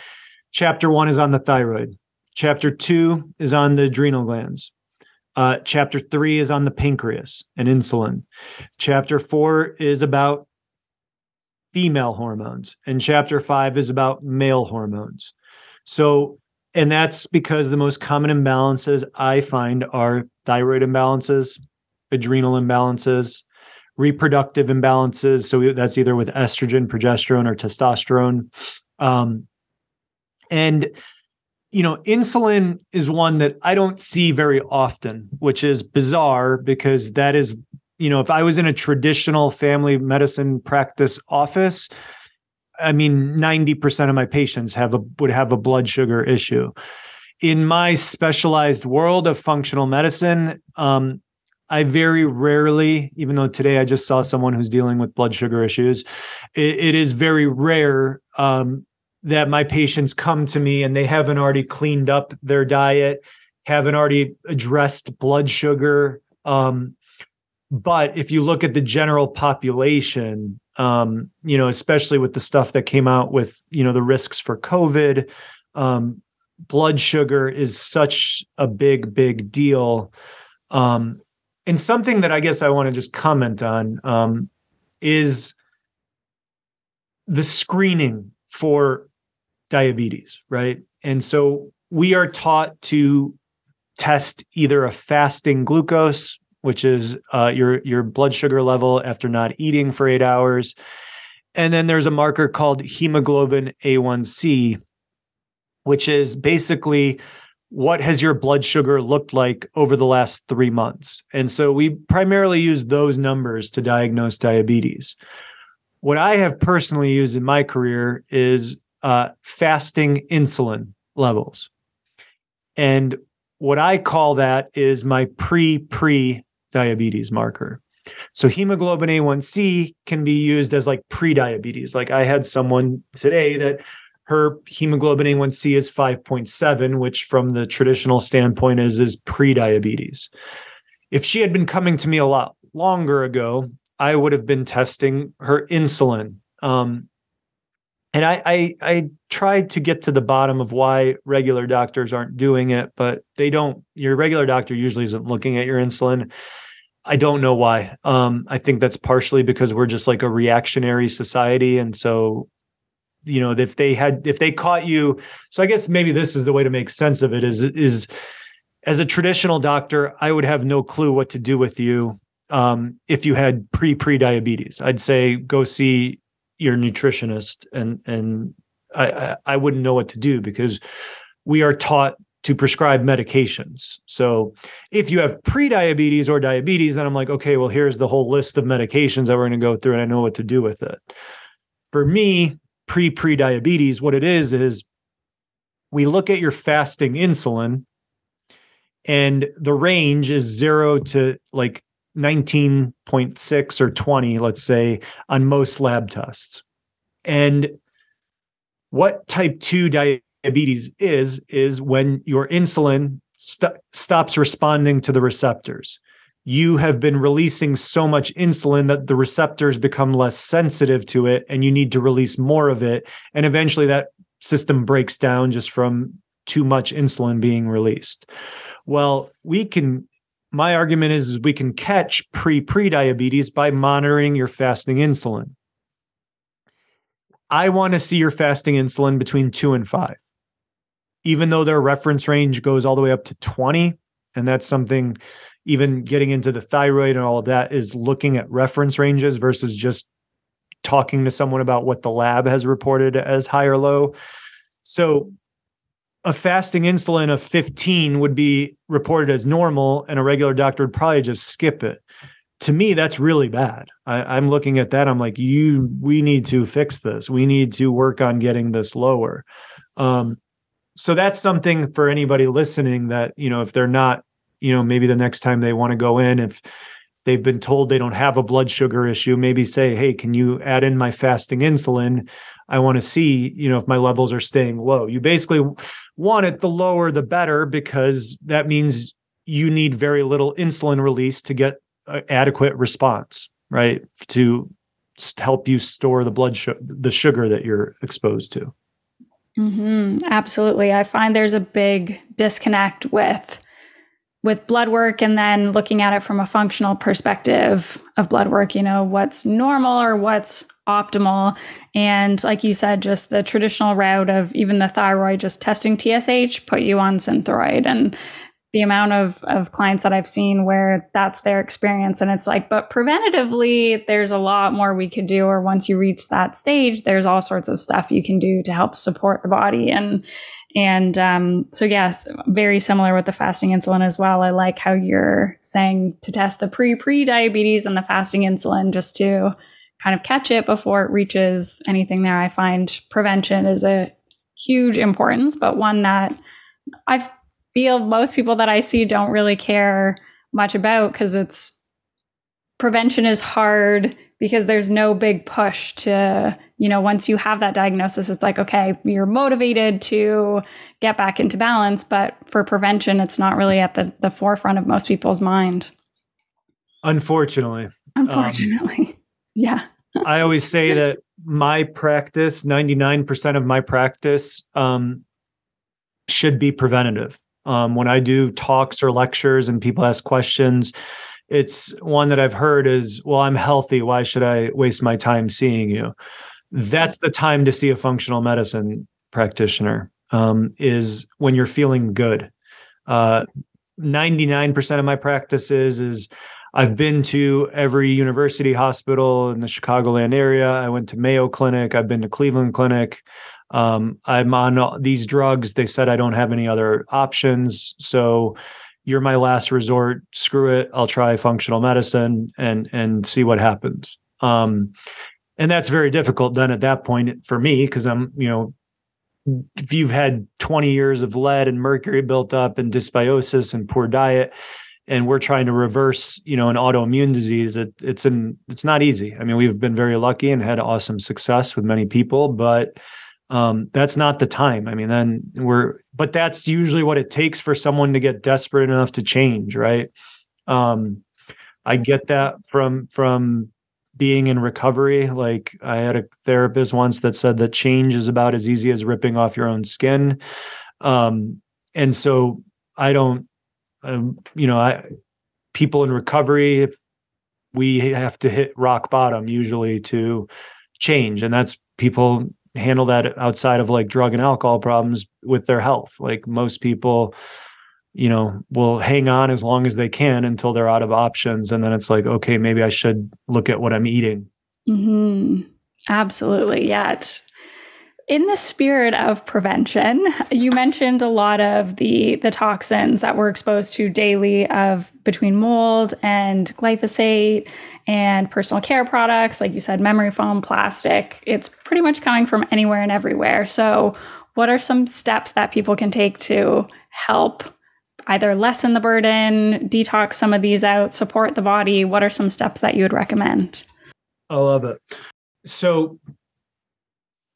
chapter 1 is on the thyroid Chapter two is on the adrenal glands. Uh, chapter three is on the pancreas and insulin. Chapter four is about female hormones, and chapter five is about male hormones. So, and that's because the most common imbalances I find are thyroid imbalances, adrenal imbalances, reproductive imbalances. So that's either with estrogen, progesterone, or testosterone. Um, and you know, insulin is one that I don't see very often, which is bizarre because that is, you know, if I was in a traditional family medicine practice office, I mean, 90% of my patients have a would have a blood sugar issue. In my specialized world of functional medicine, um, I very rarely, even though today I just saw someone who's dealing with blood sugar issues, it, it is very rare um, that my patients come to me and they haven't already cleaned up their diet, haven't already addressed blood sugar. Um, but if you look at the general population, um, you know, especially with the stuff that came out with, you know, the risks for COVID, um, blood sugar is such a big, big deal. Um, and something that I guess I want to just comment on um, is the screening for diabetes, right? And so we are taught to test either a fasting glucose, which is uh, your your blood sugar level after not eating for eight hours, and then there's a marker called hemoglobin A1C, which is basically what has your blood sugar looked like over the last three months. And so we primarily use those numbers to diagnose diabetes. What I have personally used in my career is uh, fasting insulin levels. And what I call that is my pre pre diabetes marker. So hemoglobin A1C can be used as like pre-diabetes. Like I had someone today that her hemoglobin A1C is 5.7, which from the traditional standpoint is is pre-diabetes. If she had been coming to me a lot longer ago, I would have been testing her insulin. Um, and I, I I tried to get to the bottom of why regular doctors aren't doing it, but they don't. Your regular doctor usually isn't looking at your insulin. I don't know why. Um, I think that's partially because we're just like a reactionary society, and so you know if they had if they caught you. So I guess maybe this is the way to make sense of it. Is is as a traditional doctor, I would have no clue what to do with you um, if you had pre pre diabetes. I'd say go see your nutritionist and and I, I wouldn't know what to do because we are taught to prescribe medications. So if you have pre-diabetes or diabetes, then I'm like, okay, well, here's the whole list of medications that we're going to go through, and I know what to do with it. For me, pre pre-diabetes, what it is is we look at your fasting insulin, and the range is zero to like 19.6 or 20, let's say, on most lab tests. And what type 2 diabetes is is when your insulin st- stops responding to the receptors. You have been releasing so much insulin that the receptors become less sensitive to it and you need to release more of it. And eventually that system breaks down just from too much insulin being released. Well we can my argument is, is we can catch pre pre diabetes by monitoring your fasting insulin. I want to see your fasting insulin between 2 and 5 even though their reference range goes all the way up to 20 and that's something even getting into the thyroid and all of that is looking at reference ranges versus just talking to someone about what the lab has reported as high or low. So a fasting insulin of 15 would be reported as normal, and a regular doctor would probably just skip it. To me, that's really bad. I, am looking at that. I'm like, you, we need to fix this. We need to work on getting this lower. Um, so that's something for anybody listening that, you know, if they're not you know maybe the next time they want to go in if they've been told they don't have a blood sugar issue maybe say hey can you add in my fasting insulin? I want to see you know if my levels are staying low. You basically want it the lower the better because that means you need very little insulin release to get adequate response right to help you store the blood sugar the sugar that you're exposed to mm-hmm. absolutely i find there's a big disconnect with with blood work and then looking at it from a functional perspective of blood work, you know, what's normal or what's optimal. And like you said, just the traditional route of even the thyroid, just testing TSH, put you on Synthroid. And the amount of, of clients that I've seen where that's their experience. And it's like, but preventatively, there's a lot more we could do. Or once you reach that stage, there's all sorts of stuff you can do to help support the body. And and um, so, yes, very similar with the fasting insulin as well. I like how you're saying to test the pre pre diabetes and the fasting insulin just to kind of catch it before it reaches anything there. I find prevention is a huge importance, but one that I feel most people that I see don't really care much about because it's prevention is hard because there's no big push to you know, once you have that diagnosis, it's like, okay, you're motivated to get back into balance. But for prevention, it's not really at the, the forefront of most people's mind. Unfortunately. Unfortunately. Um, *laughs* yeah. I always say *laughs* that my practice, 99% of my practice, um, should be preventative. Um, when I do talks or lectures and people ask questions, it's one that I've heard is, well, I'm healthy. Why should I waste my time seeing you? that's the time to see a functional medicine practitioner um, is when you're feeling good. Uh, 99% of my practices is I've been to every university hospital in the Chicagoland area. I went to Mayo Clinic. I've been to Cleveland Clinic. Um, I'm on these drugs. They said I don't have any other options. So you're my last resort. Screw it. I'll try functional medicine and and see what happens. Um, and that's very difficult then at that point for me because i'm you know if you've had 20 years of lead and mercury built up and dysbiosis and poor diet and we're trying to reverse you know an autoimmune disease it, it's an it's not easy i mean we've been very lucky and had awesome success with many people but um, that's not the time i mean then we're but that's usually what it takes for someone to get desperate enough to change right um, i get that from from being in recovery. Like I had a therapist once that said that change is about as easy as ripping off your own skin. Um, and so I don't, um, you know, I people in recovery, if we have to hit rock bottom usually to change, and that's people handle that outside of like drug and alcohol problems with their health. Like most people you know, will hang on as long as they can until they're out of options. And then it's like, okay, maybe I should look at what I'm eating. Mm-hmm. Absolutely. Yeah. It's, in the spirit of prevention, you mentioned a lot of the the toxins that we're exposed to daily of between mold and glyphosate and personal care products, like you said, memory foam, plastic. It's pretty much coming from anywhere and everywhere. So, what are some steps that people can take to help either lessen the burden, detox some of these out, support the body? What are some steps that you would recommend? I love it. So,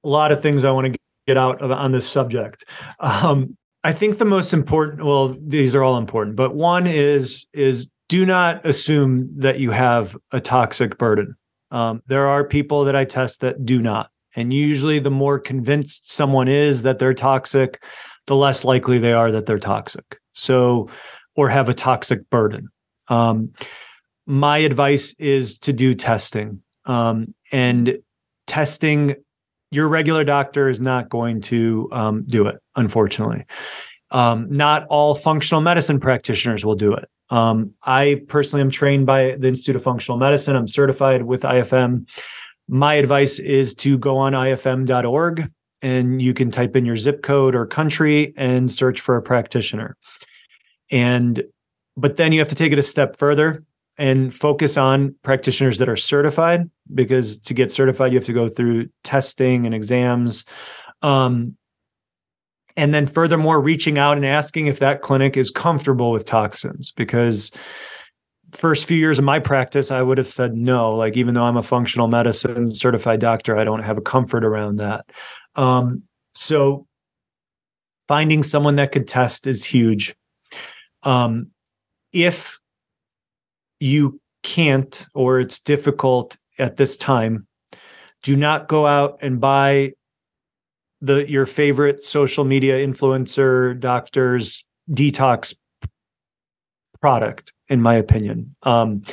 a lot of things I want to get out of, on this subject. Um, I think the most important, well, these are all important, but one is is do not assume that you have a toxic burden. Um, there are people that I test that do not. And usually, the more convinced someone is that they're toxic, the less likely they are that they're toxic. So, or have a toxic burden. Um, my advice is to do testing. Um, and testing, your regular doctor is not going to um, do it, unfortunately. Um, not all functional medicine practitioners will do it. Um, I personally am trained by the Institute of Functional Medicine. I'm certified with IFM. My advice is to go on ifm.org and you can type in your zip code or country and search for a practitioner. And but then you have to take it a step further and focus on practitioners that are certified because to get certified you have to go through testing and exams. Um, and then furthermore reaching out and asking if that clinic is comfortable with toxins because first few years of my practice i would have said no. Like even though i'm a functional medicine certified doctor i don't have a comfort around that. Um, so finding someone that could test is huge. Um, if you can't or it's difficult at this time. Do not go out and buy the your favorite social media influencer doctor's detox product in my opinion. Um,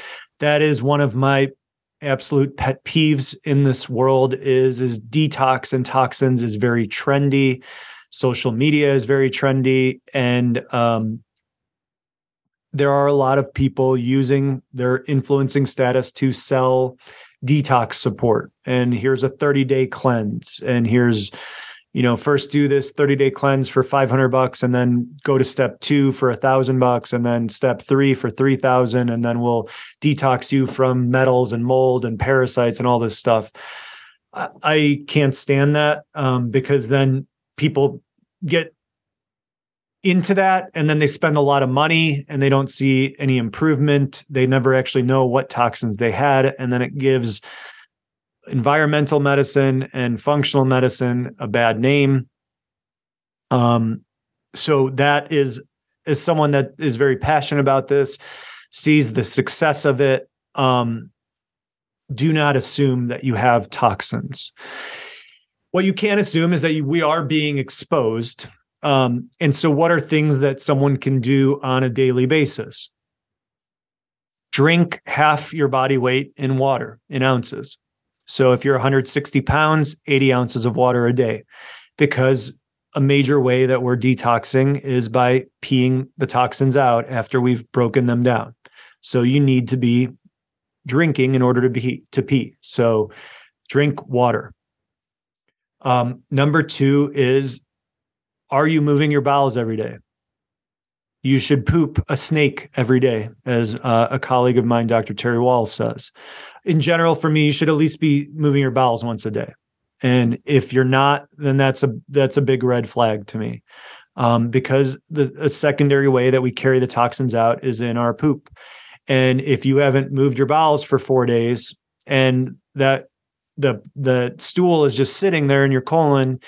that is one of my absolute pet peeves in this world is is detox and toxins is very trendy. Social media is very trendy and um, there are a lot of people using their influencing status to sell detox support. And here's a 30 day cleanse. And here's you know first do this 30 day cleanse for 500 bucks and then go to step 2 for a 1000 bucks and then step 3 for 3000 and then we'll detox you from metals and mold and parasites and all this stuff. I, I can't stand that um, because then people get into that and then they spend a lot of money and they don't see any improvement they never actually know what toxins they had and then it gives environmental medicine and functional medicine a bad name. Um, so that is is someone that is very passionate about this, sees the success of it. Um, do not assume that you have toxins. What you can assume is that we are being exposed. Um, and so, what are things that someone can do on a daily basis? Drink half your body weight in water in ounces. So if you're 160 pounds, 80 ounces of water a day, because a major way that we're detoxing is by peeing the toxins out after we've broken them down. So you need to be drinking in order to be to pee. So drink water. Um, number two is are you moving your bowels every day? You should poop a snake every day, as uh, a colleague of mine, Dr. Terry Wall, says in general, for me, you should at least be moving your bowels once a day. And if you're not, then that's a that's a big red flag to me, um, because the a secondary way that we carry the toxins out is in our poop. And if you haven't moved your bowels for four days, and that the the stool is just sitting there in your colon,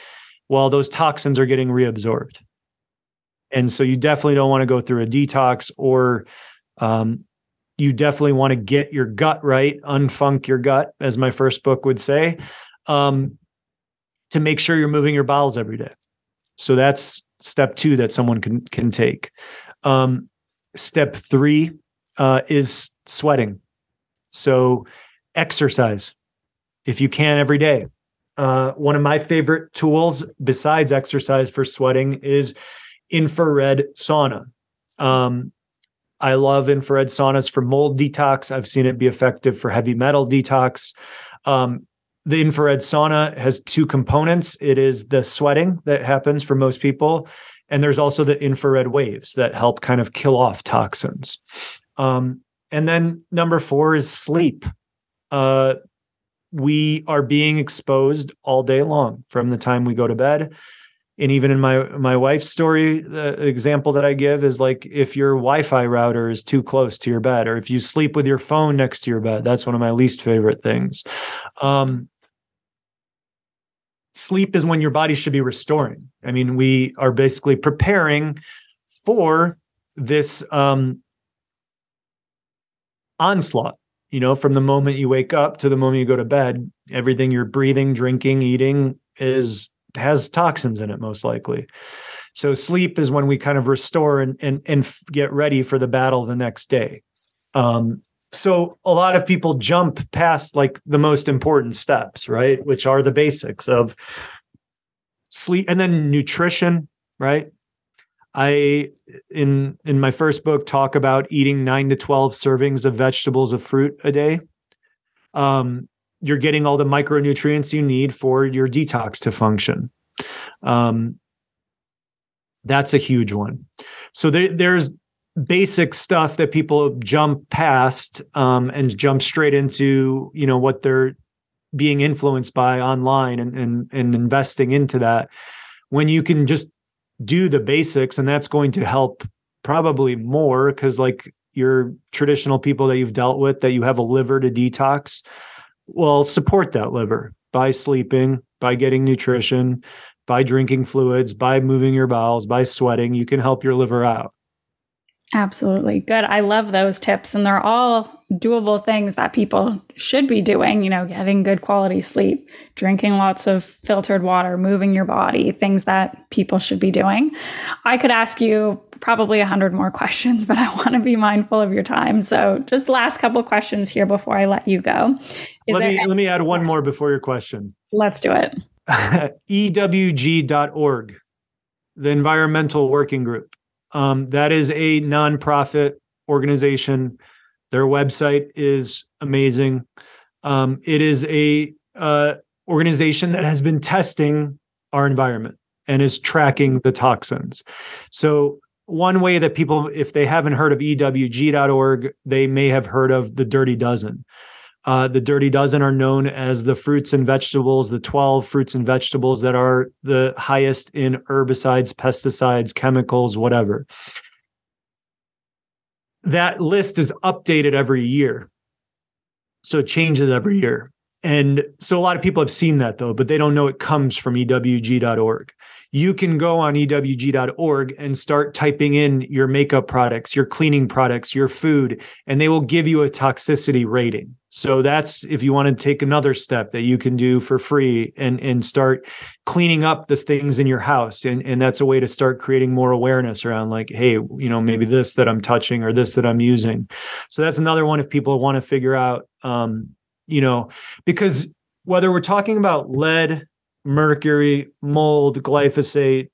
while those toxins are getting reabsorbed. And so you definitely don't want to go through a detox or um, you definitely want to get your gut right, unfunc your gut, as my first book would say, um, to make sure you're moving your bowels every day. So that's step two that someone can can take. Um, step three uh, is sweating. So exercise, if you can every day. Uh, one of my favorite tools besides exercise for sweating is infrared sauna. Um, I love infrared saunas for mold detox. I've seen it be effective for heavy metal detox. Um, the infrared sauna has two components it is the sweating that happens for most people, and there's also the infrared waves that help kind of kill off toxins. Um, and then number four is sleep. Uh, we are being exposed all day long from the time we go to bed and even in my my wife's story the example that i give is like if your wi-fi router is too close to your bed or if you sleep with your phone next to your bed that's one of my least favorite things um, sleep is when your body should be restoring. I mean, we are basically preparing for this um, onslaught. You know, from the moment you wake up to the moment you go to bed, everything you're breathing, drinking, eating is has toxins in it, most likely. So sleep is when we kind of restore and and and get ready for the battle the next day. Um, so a lot of people jump past like the most important steps, right? Which are the basics of sleep and then nutrition, right? I in in my first book talk about eating 9 to 12 servings of vegetables of fruit a day. Um, you're getting all the micronutrients you need for your detox to function. Um, that's a huge one. So there, there's basic stuff that people jump past um, and jump straight into, you know, what they're being influenced by online and, and and investing into that. When you can just do the basics, and that's going to help probably more because like your traditional people that you've dealt with that you have a liver to detox well support that liver by sleeping by getting nutrition by drinking fluids by moving your bowels by sweating. You can help your liver out Absolutely. Good. I love those tips. And they're all doable things that people should be doing, you know, getting good quality sleep, drinking lots of filtered water, moving your body, things that people should be doing. I could ask you probably a hundred more *laughs* questions, but I want to be mindful of your time. So just last couple questions here before I let you go. Is let me let me add one more before your question. Let's do it. *laughs* EWG.org, the environmental working group. Um, that is a nonprofit organization. Their website is amazing. Um, it is a uh, organization that has been testing our environment and is tracking the toxins. So one way that people, if they haven't heard of EWG.org, they may have heard of the Dirty Dozen. Uh, the Dirty Dozen are known as the fruits and vegetables, the 12 fruits and vegetables that are the highest in herbicides, pesticides, chemicals, whatever. That list is updated every year. So it changes every year. And so a lot of people have seen that though, but they don't know it comes from EWG.org you can go on ewg.org and start typing in your makeup products, your cleaning products, your food, and they will give you a toxicity rating. So that's if you want to take another step that you can do for free and and start cleaning up the things in your house. And and that's a way to start creating more awareness around like, hey, you know, maybe this that I'm touching or this that I'm using. So that's another one if people want to figure out um, you know, because whether we're talking about lead mercury, mold, glyphosate,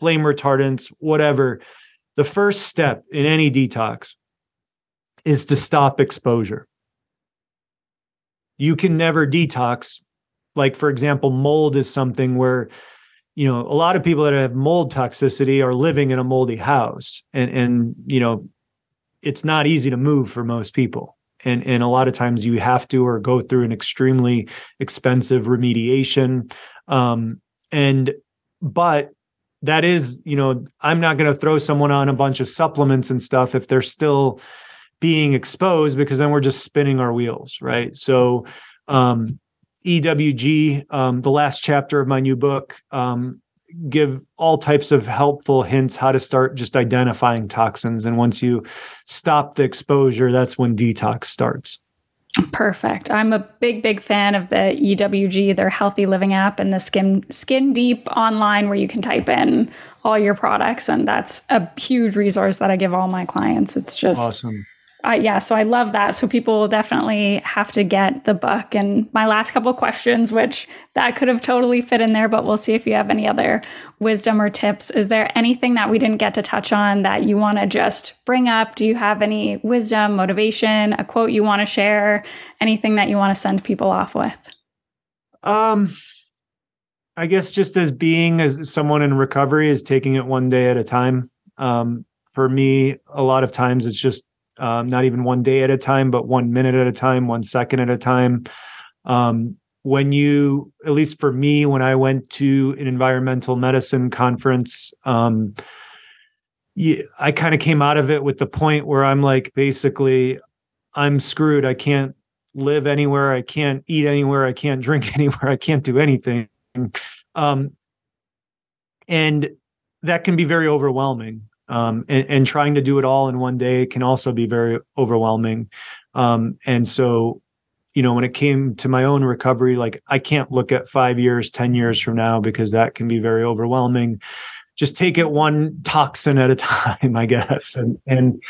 flame retardants, whatever. The first step in any detox is to stop exposure. You can never detox. Like, for example, mold is something where, you know, a lot of people that have mold toxicity are living in a moldy house. And, and, you know, it's not easy to move for most people and and a lot of times you have to or go through an extremely expensive remediation. Um, and but that is you know i'm not going to throw someone on a bunch of supplements and stuff if they're still being exposed because then we're just spinning our wheels right? So um, ewg um, the last chapter of my new book um, give all types of helpful hints how to start just identifying toxins. And once you stop the exposure, that's when detox starts. Perfect. I'm a big, big fan of the EWG, their healthy living app, and the Skin Skin Deep online, where you can type in all your products, and that's a huge resource that I give all my clients. It's just awesome. Uh, yeah, so I love that. So people will definitely have to get the book. And my last couple questions, which that could have totally fit in there, but we'll see if you have any other wisdom or tips. Is there anything that we didn't get to touch on that you want to just bring up? Do you have any wisdom, motivation, a quote you want to share, anything that you want to send people off with? Um, I guess just as being as someone in recovery is taking it one day at a time. Um, for me, a lot of times it's just um, not even one day at a time, but one minute at a time, one second at a time. Um, when you, at least for me, when I went to an environmental medicine conference, um, yeah, I kind of came out of it with the point where I'm like, basically, I'm screwed. I can't live anywhere. I can't eat anywhere. I can't drink *laughs* anywhere. I can't do anything. Um, and that can be very overwhelming. Um, and, and, trying to do it all in one day can also be very overwhelming. Um, and so, you know, when it came to my own recovery, like I can't look at five years, 10 years from now, because that can be very overwhelming. Just take it one toxin at a *laughs* time, I guess. And, and,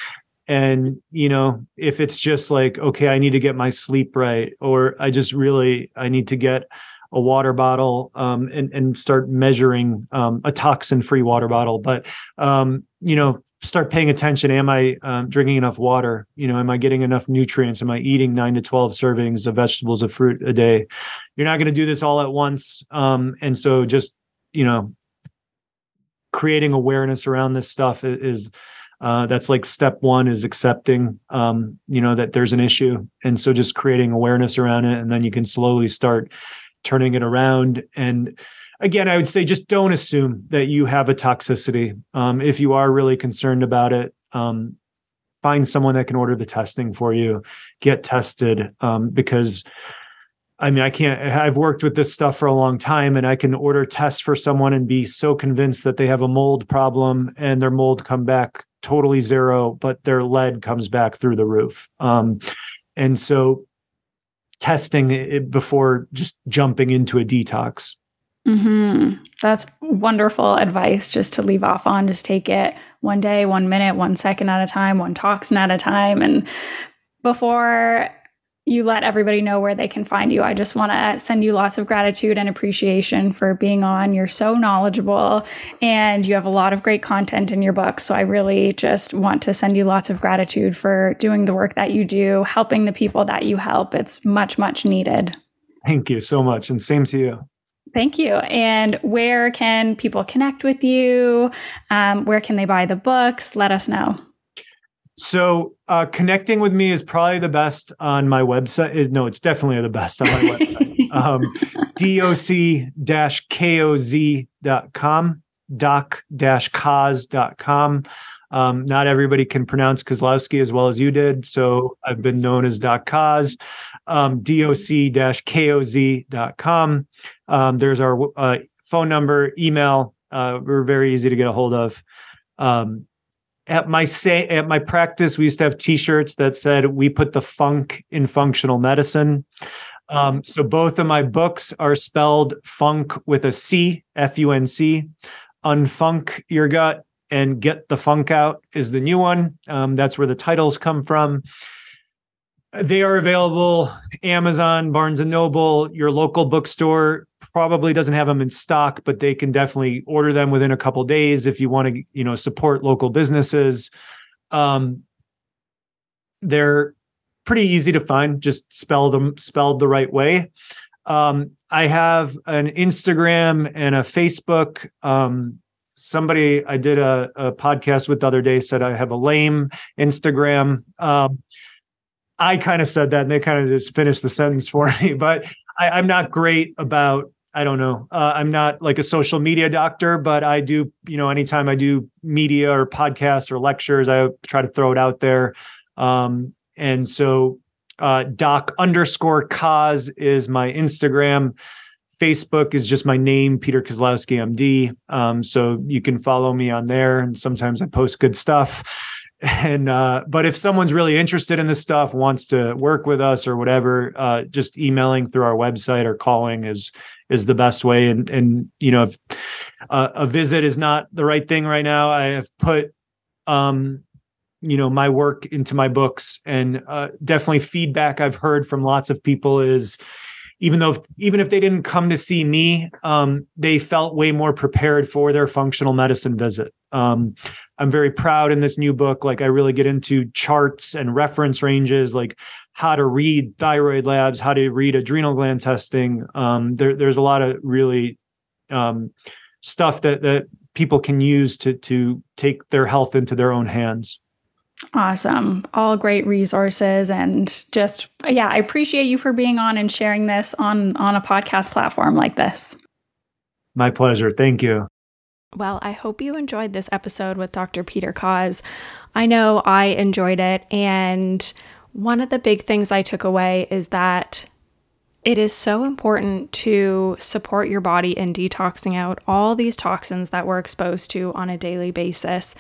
and you know if it's just like okay i need to get my sleep right or i just really i need to get a water bottle um, and and start measuring um, a toxin free water bottle. But um, you know start paying attention. Am i um, drinking enough water? You know am i getting enough nutrients? Am i eating 9 to 12 servings of vegetables of fruit a day? You're not going to do this all at once. Um, and so just you know creating awareness around this stuff is uh, that's like step one is accepting um, you know that there's an issue. And so just creating awareness around it and then you can slowly start turning it around and again i would say just don't assume that you have a toxicity um, if you are really concerned about it um, find someone that can order the testing for you get tested um, because I mean, I can't, I've worked with this stuff for a long time and I can order tests for someone and be so convinced that they have a mold problem and their mold come back totally zero, but their lead comes back through the roof. Um, and so testing before just jumping into a detox. Mm-hmm. That's wonderful advice just to leave off on. Just take it one day, one minute, one second at a time, one toxin at a time. And before you let everybody know where they can find you. I just want to send you lots of gratitude and appreciation for being on. You're so knowledgeable and you have a lot of great content in your book. So I really just want to send you lots of gratitude for doing the work that you do, helping the people that you help. It's much, much needed. Thank you so much. And same to you. Thank you. And where can people connect with you? Um, where can they buy the books? Let us know. So uh, connecting with me is probably the best on my website. Is no, it's definitely the best on my *laughs* website. um, doc-koz.com, doc-koz.com. Um, not everybody can pronounce Kozlowski as well as you did, so I've been known as Doc Koz. Um, doc-koz.com. Um, there's our uh, phone number, email. Uh, we're very easy to get a hold of. Um, at my say at my practice we used to have t-shirts that said we put the funk in functional medicine. Um, so both of my books are spelled funk with a c f-u-n-c unfunc your gut and get the func out is the new one. Um, that's where the titles come from. They are available amazon barnes and noble your local bookstore probably doesn't have them in stock, but they can definitely order them within a couple days if you want to, you know, support local businesses. Um, they're pretty easy to find. Just spell them spelled the right way. Um, I have an Instagram and a Facebook. Um, somebody I did a, a, podcast with the other day said I have a lame Instagram. Um, I kind of said that and they kind of just finished the sentence for *laughs* me, but I, am not great about I don't know. Uh, I'm not like a social media doctor, but I do, you know, anytime I do media or podcasts or lectures, I try to throw it out there. Um, and so, uh, doc underscore Koz is my Instagram. Facebook is just my name, Peter Kozlowski, MD. Um, so you can follow me on there. And sometimes I post good stuff and uh, but if someone's really interested in this stuff wants to work with us or whatever uh, just emailing through our website or calling is is the best way. And and you know if uh, a visit is not the right thing right now i have put um you know my work into my books. And uh, definitely feedback i've heard from lots of people is even though even if they didn't come to see me um, they felt way more prepared for their functional medicine visit um, i'm very proud in this new book like i really get into charts and reference ranges like how to read thyroid labs how to read adrenal gland testing um, there, there's a lot of really um, stuff that that people can use to to take their health into their own hands Awesome. All great resources and just yeah, I appreciate you for being on and sharing this on on a podcast platform like this. My pleasure. Thank you. Well, I hope you enjoyed this episode with Dr. Peter Koz. I know I enjoyed it and one of the big things I took away is that it is so important to support your body in detoxing out all these toxins that we're exposed to on a daily basis.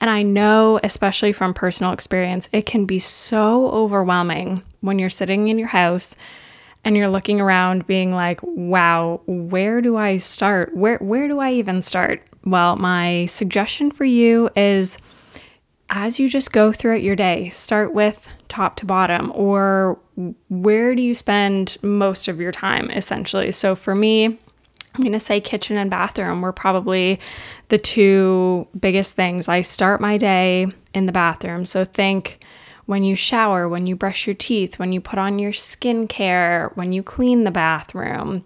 And I know, especially from personal experience, it can be so overwhelming when you're sitting in your house and you're looking around being like, "Wow, where do I start? Where where do I even start?" Well, my suggestion for you is as you just go throughout your day, start with top to bottom or where do you spend most of your time essentially? So for me, I'm going to say kitchen and bathroom were probably the two biggest things. I start my day in the bathroom. So think when you shower, when you brush your teeth, when you put on your skincare, when you clean the bathroom,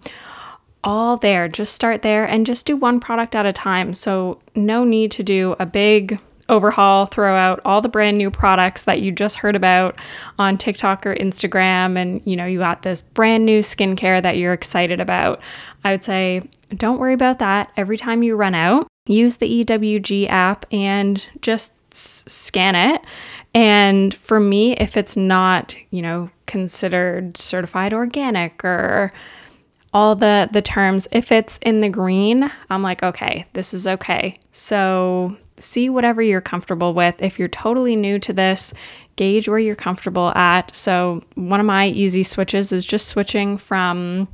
all there. Just start there and just do one product at a time. So, no need to do a big overhaul, throw out all the brand new products that you just heard about on TikTok or Instagram, and you know, you got this brand new skincare that you're excited about. I would say, don't worry about that. Every time you run out, use the EWG app and just scan it. And for me, if it's not, you know, considered certified organic or all the the terms if it's in the green i'm like okay this is okay so see whatever you're comfortable with. If you're totally new to this, gauge where you're comfortable at. So, one of my easy switches is just switching from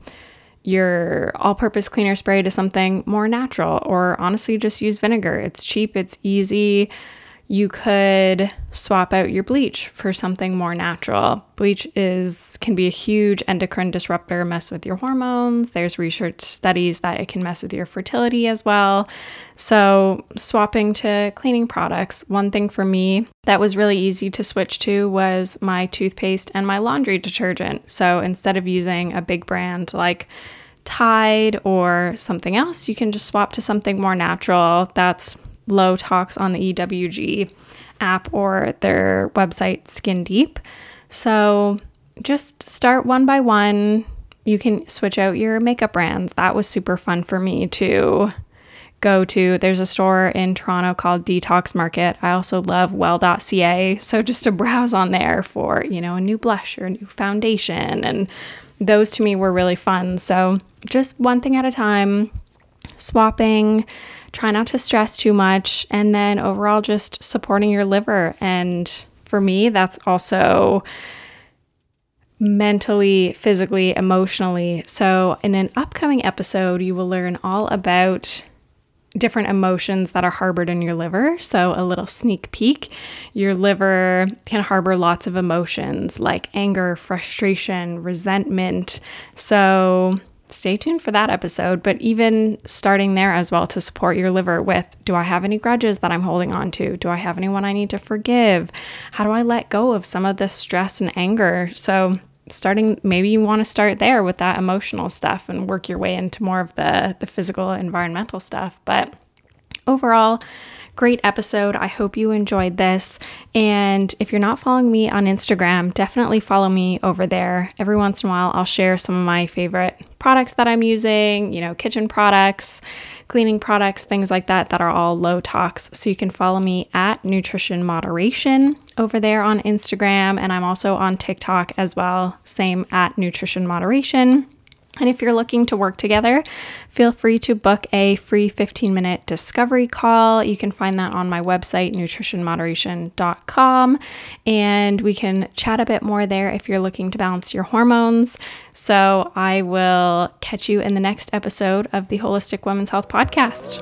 your all purpose cleaner spray to something more natural, or honestly, just use vinegar. It's cheap, it's easy. You could swap out your bleach for something more natural. Bleach is can be a huge endocrine disruptor, mess with your hormones. There's research studies that it can mess with your fertility as well. So, swapping to cleaning products, one thing for me that was really easy to switch to was my toothpaste and my laundry detergent. So, instead of using a big brand like Tide or something else, you can just swap to something more natural that's low tox on the EWG app or their website, Skin Deep. So just start one by one. You can switch out your makeup brands. That was super fun for me to go to. There's a store in Toronto called Detox Market. I also love well.ca. So just to *laughs* browse on there for, you know, a new blush or a new foundation. And those to me were really fun. So just one thing at a time, swapping try not to stress too much, and then overall just supporting your liver. And for me, that's also mentally, physically, emotionally. So, in an upcoming episode, you will learn all about different emotions that are harbored in your liver. So, a little sneak peek your liver can harbor lots of emotions like anger, frustration, resentment. So, stay tuned for that episode. But even starting there as well to support your liver with do I have any grudges that I'm holding on to? Do I have anyone I need to forgive? How do I let go of some of the stress and anger? So, starting maybe you want to start there with that emotional stuff and work your way into more of the the physical environmental stuff. But overall, Great episode. I hope you enjoyed this. And if you're not following me on Instagram, definitely follow me over there. Every once in a while, I'll share some of my favorite products that I'm using, you know, kitchen products, cleaning products, things like that, that are all low tox. So you can follow me at Nutrition Moderation over there on Instagram. And I'm also on TikTok as well, same at Nutrition Moderation. And if you're looking to work together, feel free to book a free 15 minute discovery call. You can find that on my website, nutritionmoderation.com. And we can chat a bit more there if you're looking to balance your hormones. So I will catch you in the next episode of the Holistic Women's Health Podcast.